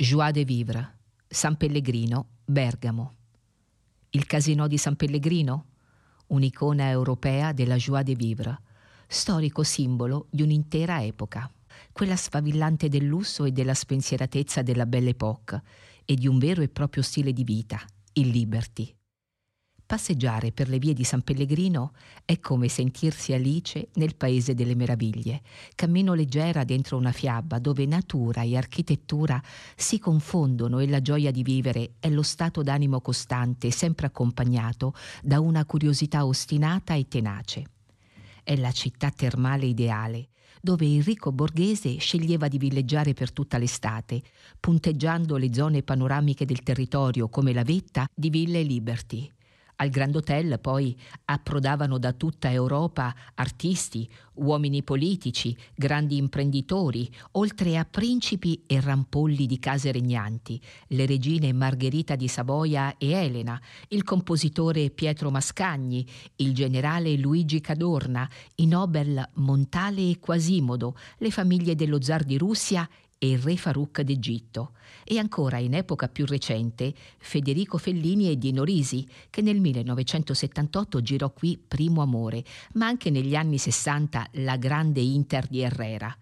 Joie de Vivre, San Pellegrino, Bergamo. Il Casino di San Pellegrino, un'icona europea della Joie de Vivre, storico simbolo di un'intera epoca, quella sfavillante del lusso e della spensieratezza della Belle Époque e di un vero e proprio stile di vita, il Liberty. Passeggiare per le vie di San Pellegrino è come sentirsi Alice nel Paese delle Meraviglie, cammino leggera dentro una fiaba dove natura e architettura si confondono e la gioia di vivere è lo stato d'animo costante, sempre accompagnato da una curiosità ostinata e tenace. È la città termale ideale, dove il ricco borghese sceglieva di villeggiare per tutta l'estate, punteggiando le zone panoramiche del territorio come la vetta di Ville Liberty al Grand Hotel poi approdavano da tutta Europa artisti, uomini politici, grandi imprenditori, oltre a principi e rampolli di case regnanti, le regine Margherita di Savoia e Elena, il compositore Pietro Mascagni, il generale Luigi Cadorna, i Nobel Montale e Quasimodo, le famiglie dello zar di Russia e il re Farouk d'Egitto, e ancora in epoca più recente Federico Fellini e Dino Risi, che nel 1978 girò qui Primo Amore, ma anche negli anni 60 La grande Inter di Herrera.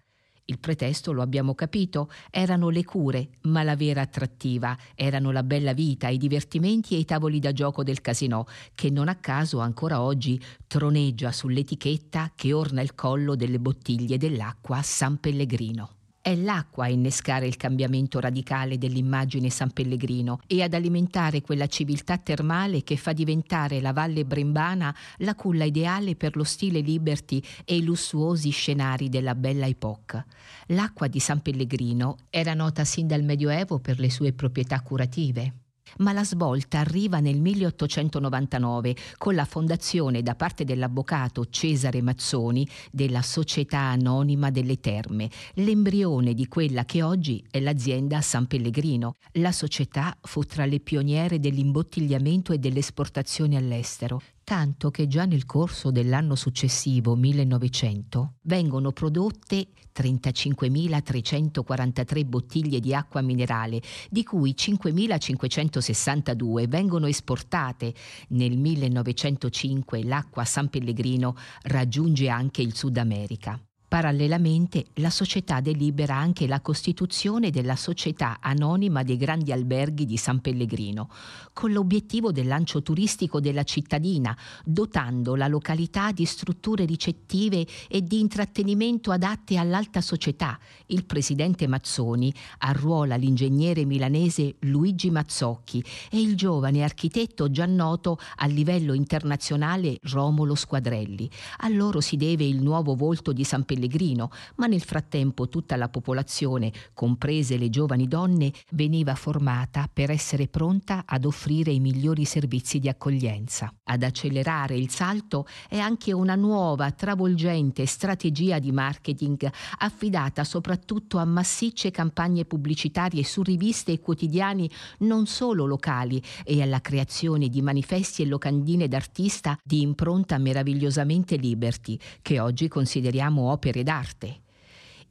Il pretesto, lo abbiamo capito, erano le cure, ma la vera attrattiva erano la bella vita, i divertimenti e i tavoli da gioco del casino, che non a caso ancora oggi troneggia sull'etichetta che orna il collo delle bottiglie dell'acqua San Pellegrino. È l'acqua a innescare il cambiamento radicale dell'immagine San Pellegrino e ad alimentare quella civiltà termale che fa diventare la Valle Brembana la culla ideale per lo stile liberty e i lussuosi scenari della bella epoca. L'acqua di San Pellegrino era nota sin dal Medioevo per le sue proprietà curative ma la svolta arriva nel 1899 con la fondazione da parte dell'avvocato Cesare Mazzoni della Società Anonima delle Terme, l'embrione di quella che oggi è l'azienda San Pellegrino. La società fu tra le pioniere dell'imbottigliamento e dell'esportazione all'estero tanto che già nel corso dell'anno successivo, 1900, vengono prodotte 35.343 bottiglie di acqua minerale, di cui 5.562 vengono esportate. Nel 1905 l'acqua San Pellegrino raggiunge anche il Sud America. Parallelamente la società delibera anche la costituzione della Società Anonima dei Grandi Alberghi di San Pellegrino, con l'obiettivo del lancio turistico della cittadina, dotando la località di strutture ricettive e di intrattenimento adatte all'alta società. Il presidente Mazzoni arruola l'ingegnere milanese Luigi Mazzocchi e il giovane architetto già noto a livello internazionale Romolo Squadrelli. A loro si deve il nuovo volto di San Pellegrino Pellegrino, ma nel frattempo tutta la popolazione, comprese le giovani donne, veniva formata per essere pronta ad offrire i migliori servizi di accoglienza. Ad accelerare il salto è anche una nuova, travolgente strategia di marketing affidata soprattutto a massicce campagne pubblicitarie su riviste e quotidiani non solo locali e alla creazione di manifesti e locandine d'artista di impronta meravigliosamente liberty, che oggi consideriamo opere opere d'arte.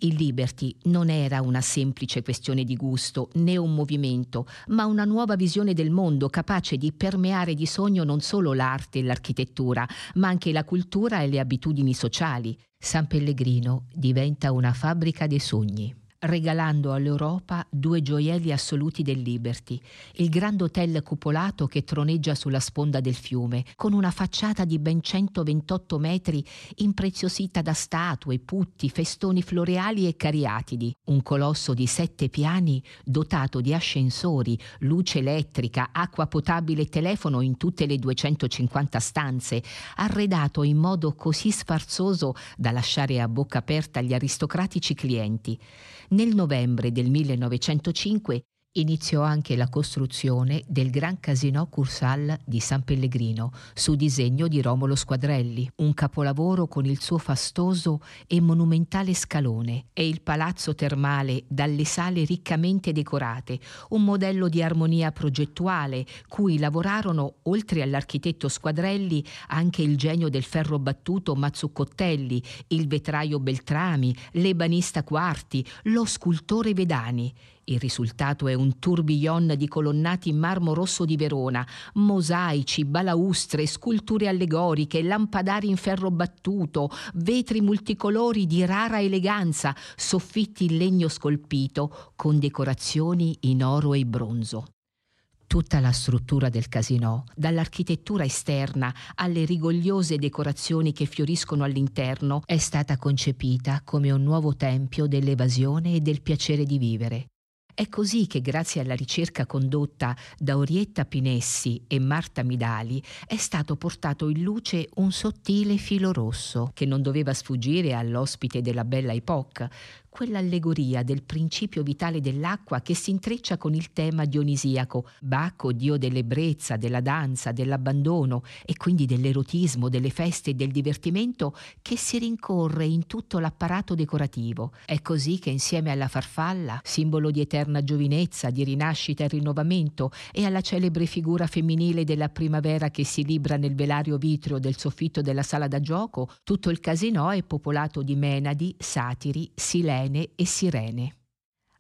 Il Liberty non era una semplice questione di gusto né un movimento, ma una nuova visione del mondo capace di permeare di sogno non solo l'arte e l'architettura, ma anche la cultura e le abitudini sociali. San Pellegrino diventa una fabbrica dei sogni regalando all'Europa due gioielli assoluti del Liberty, il Grand Hotel cupolato che troneggia sulla sponda del fiume, con una facciata di ben 128 metri impreziosita da statue, putti, festoni floreali e cariatidi, un colosso di sette piani dotato di ascensori, luce elettrica, acqua potabile e telefono in tutte le 250 stanze, arredato in modo così sfarzoso da lasciare a bocca aperta gli aristocratici clienti. Nel novembre del 1905 iniziò anche la costruzione del Gran Casino Cursal di San Pellegrino, su disegno di Romolo Squadrelli, un capolavoro con il suo fastoso e monumentale scalone e il palazzo termale dalle sale riccamente decorate, un modello di armonia progettuale cui lavorarono, oltre all'architetto Squadrelli, anche il genio del ferro battuto Mazzuccottelli, il vetraio Beltrami, l'ebanista Quarti, lo scultore Vedani Il risultato è un tourbillon di colonnati in marmo rosso di Verona, mosaici, balaustre, sculture allegoriche, lampadari in ferro battuto, vetri multicolori di rara eleganza, soffitti in legno scolpito con decorazioni in oro e bronzo. Tutta la struttura del casinò, dall'architettura esterna alle rigogliose decorazioni che fioriscono all'interno, è stata concepita come un nuovo tempio dell'evasione e del piacere di vivere. È così che grazie alla ricerca condotta da Orietta Pinessi e Marta Midali è stato portato in luce un sottile filo rosso che non doveva sfuggire all'ospite della Bella Époque, quell'allegoria del principio vitale dell'acqua che si intreccia con il tema dionisiaco, Bacco, dio dell'ebbrezza, della danza, dell'abbandono e quindi dell'erotismo, delle feste e del divertimento che si rincorre in tutto l'apparato decorativo. È così che insieme alla farfalla, simbolo di eterna giovinezza, di rinascita e rinnovamento, e alla celebre figura femminile della primavera che si libra nel velario vitreo del soffitto della sala da gioco, tutto il casino è popolato di menadi, satiri, sileni, sirene e sirene.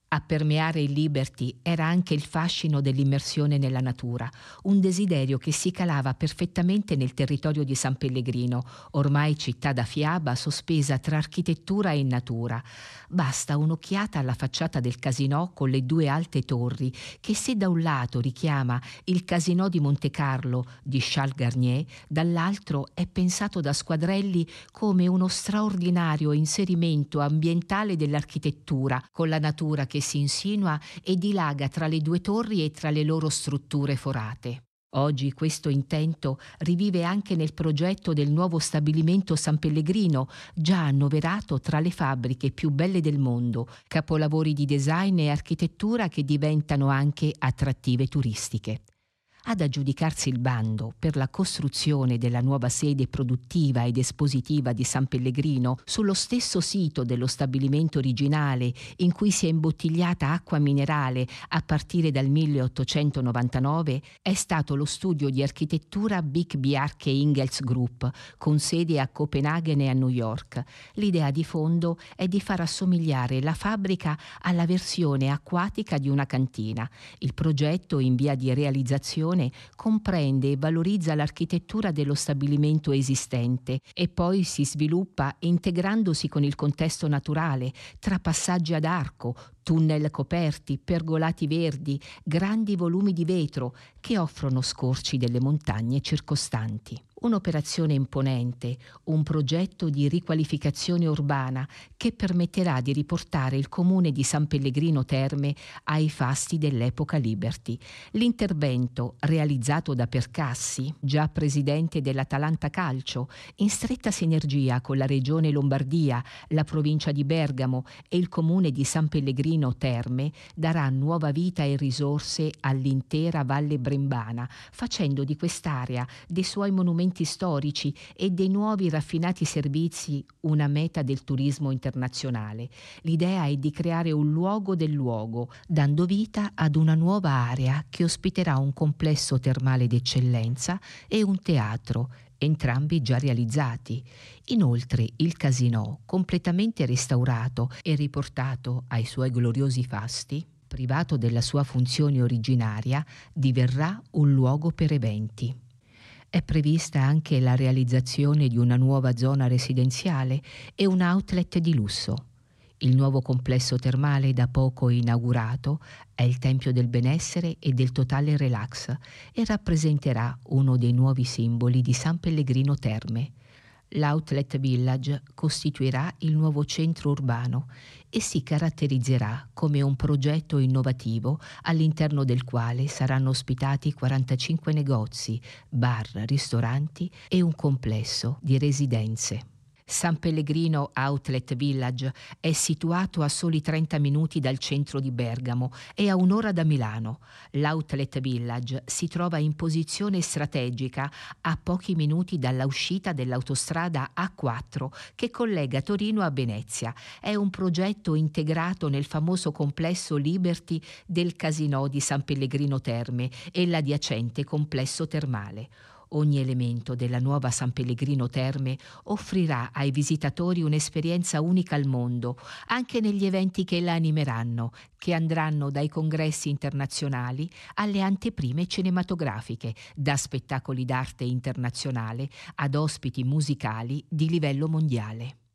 A permeare il Liberty era anche il fascino dell'immersione nella natura, un desiderio che si calava perfettamente nel territorio di San Pellegrino, ormai città da fiaba sospesa tra architettura e natura. Basta un'occhiata alla facciata del casinò con le due alte torri, che se da un lato richiama il casinò di Monte Carlo di Charles Garnier, dall'altro è pensato da Squadrelli come uno straordinario inserimento ambientale dell'architettura, con la natura che che si insinua e dilaga tra le due torri e tra le loro strutture forate. Oggi questo intento rivive anche nel progetto del nuovo stabilimento San Pellegrino, già annoverato tra le fabbriche più belle del mondo, capolavori di design e architettura che diventano anche attrattive turistiche ad aggiudicarsi il bando per la costruzione della nuova sede produttiva ed espositiva di San Pellegrino sullo stesso sito dello stabilimento originale in cui si è imbottigliata acqua minerale a partire dal 1899 è stato lo studio di architettura Big Bjarke Ingels Group con sede a Copenaghen e a New York. L'idea di fondo è di far assomigliare la fabbrica alla versione acquatica di una cantina. Il progetto in via di realizzazione costruzione comprende e valorizza l'architettura dello stabilimento esistente e poi si sviluppa integrandosi con il contesto naturale, tra passaggi ad arco, tunnel coperti, pergolati verdi, grandi volumi di vetro che offrono scorci delle montagne circostanti. Un'operazione imponente, un progetto di riqualificazione urbana che permetterà di riportare il comune di San Pellegrino Terme ai fasti dell'epoca Liberty. L'intervento, realizzato da Percassi, già presidente dell'Atalanta Calcio, in stretta sinergia con la regione Lombardia, la provincia di Bergamo e il comune di San Pellegrino Terme, darà nuova vita e risorse all'intera Valle Brembana, facendo di quest'area dei suoi monumenti storici e dei nuovi raffinati servizi una meta del turismo internazionale. L'idea è di creare un luogo del luogo, dando vita ad una nuova area che ospiterà un complesso termale d'eccellenza e un teatro, entrambi già realizzati. Inoltre il casino, completamente restaurato e riportato ai suoi gloriosi fasti, privato della sua funzione originaria, diverrà un luogo per eventi. È prevista anche la realizzazione di una nuova zona residenziale e un outlet di lusso. Il nuovo complesso termale da poco inaugurato è il Tempio del benessere e del totale relax e rappresenterà uno dei nuovi simboli di San Pellegrino Terme. L'Outlet Village costituirà il nuovo centro urbano e si caratterizzerà come un progetto innovativo all'interno del quale saranno ospitati 45 negozi, bar, ristoranti e un complesso di residenze. San Pellegrino Outlet Village è situato a soli 30 minuti dal centro di Bergamo e a un'ora da Milano. L'Outlet Village si trova in posizione strategica a pochi minuti dalla uscita dell'autostrada A4 che collega Torino a Venezia. È un progetto integrato nel famoso complesso Liberty del Casino di San Pellegrino Terme e l'adiacente complesso termale Ogni elemento della nuova San Pellegrino Terme offrirà ai visitatori un'esperienza unica al mondo, anche negli eventi che la animeranno, che andranno dai congressi internazionali alle anteprime cinematografiche, da spettacoli d'arte internazionale ad ospiti musicali di livello mondiale.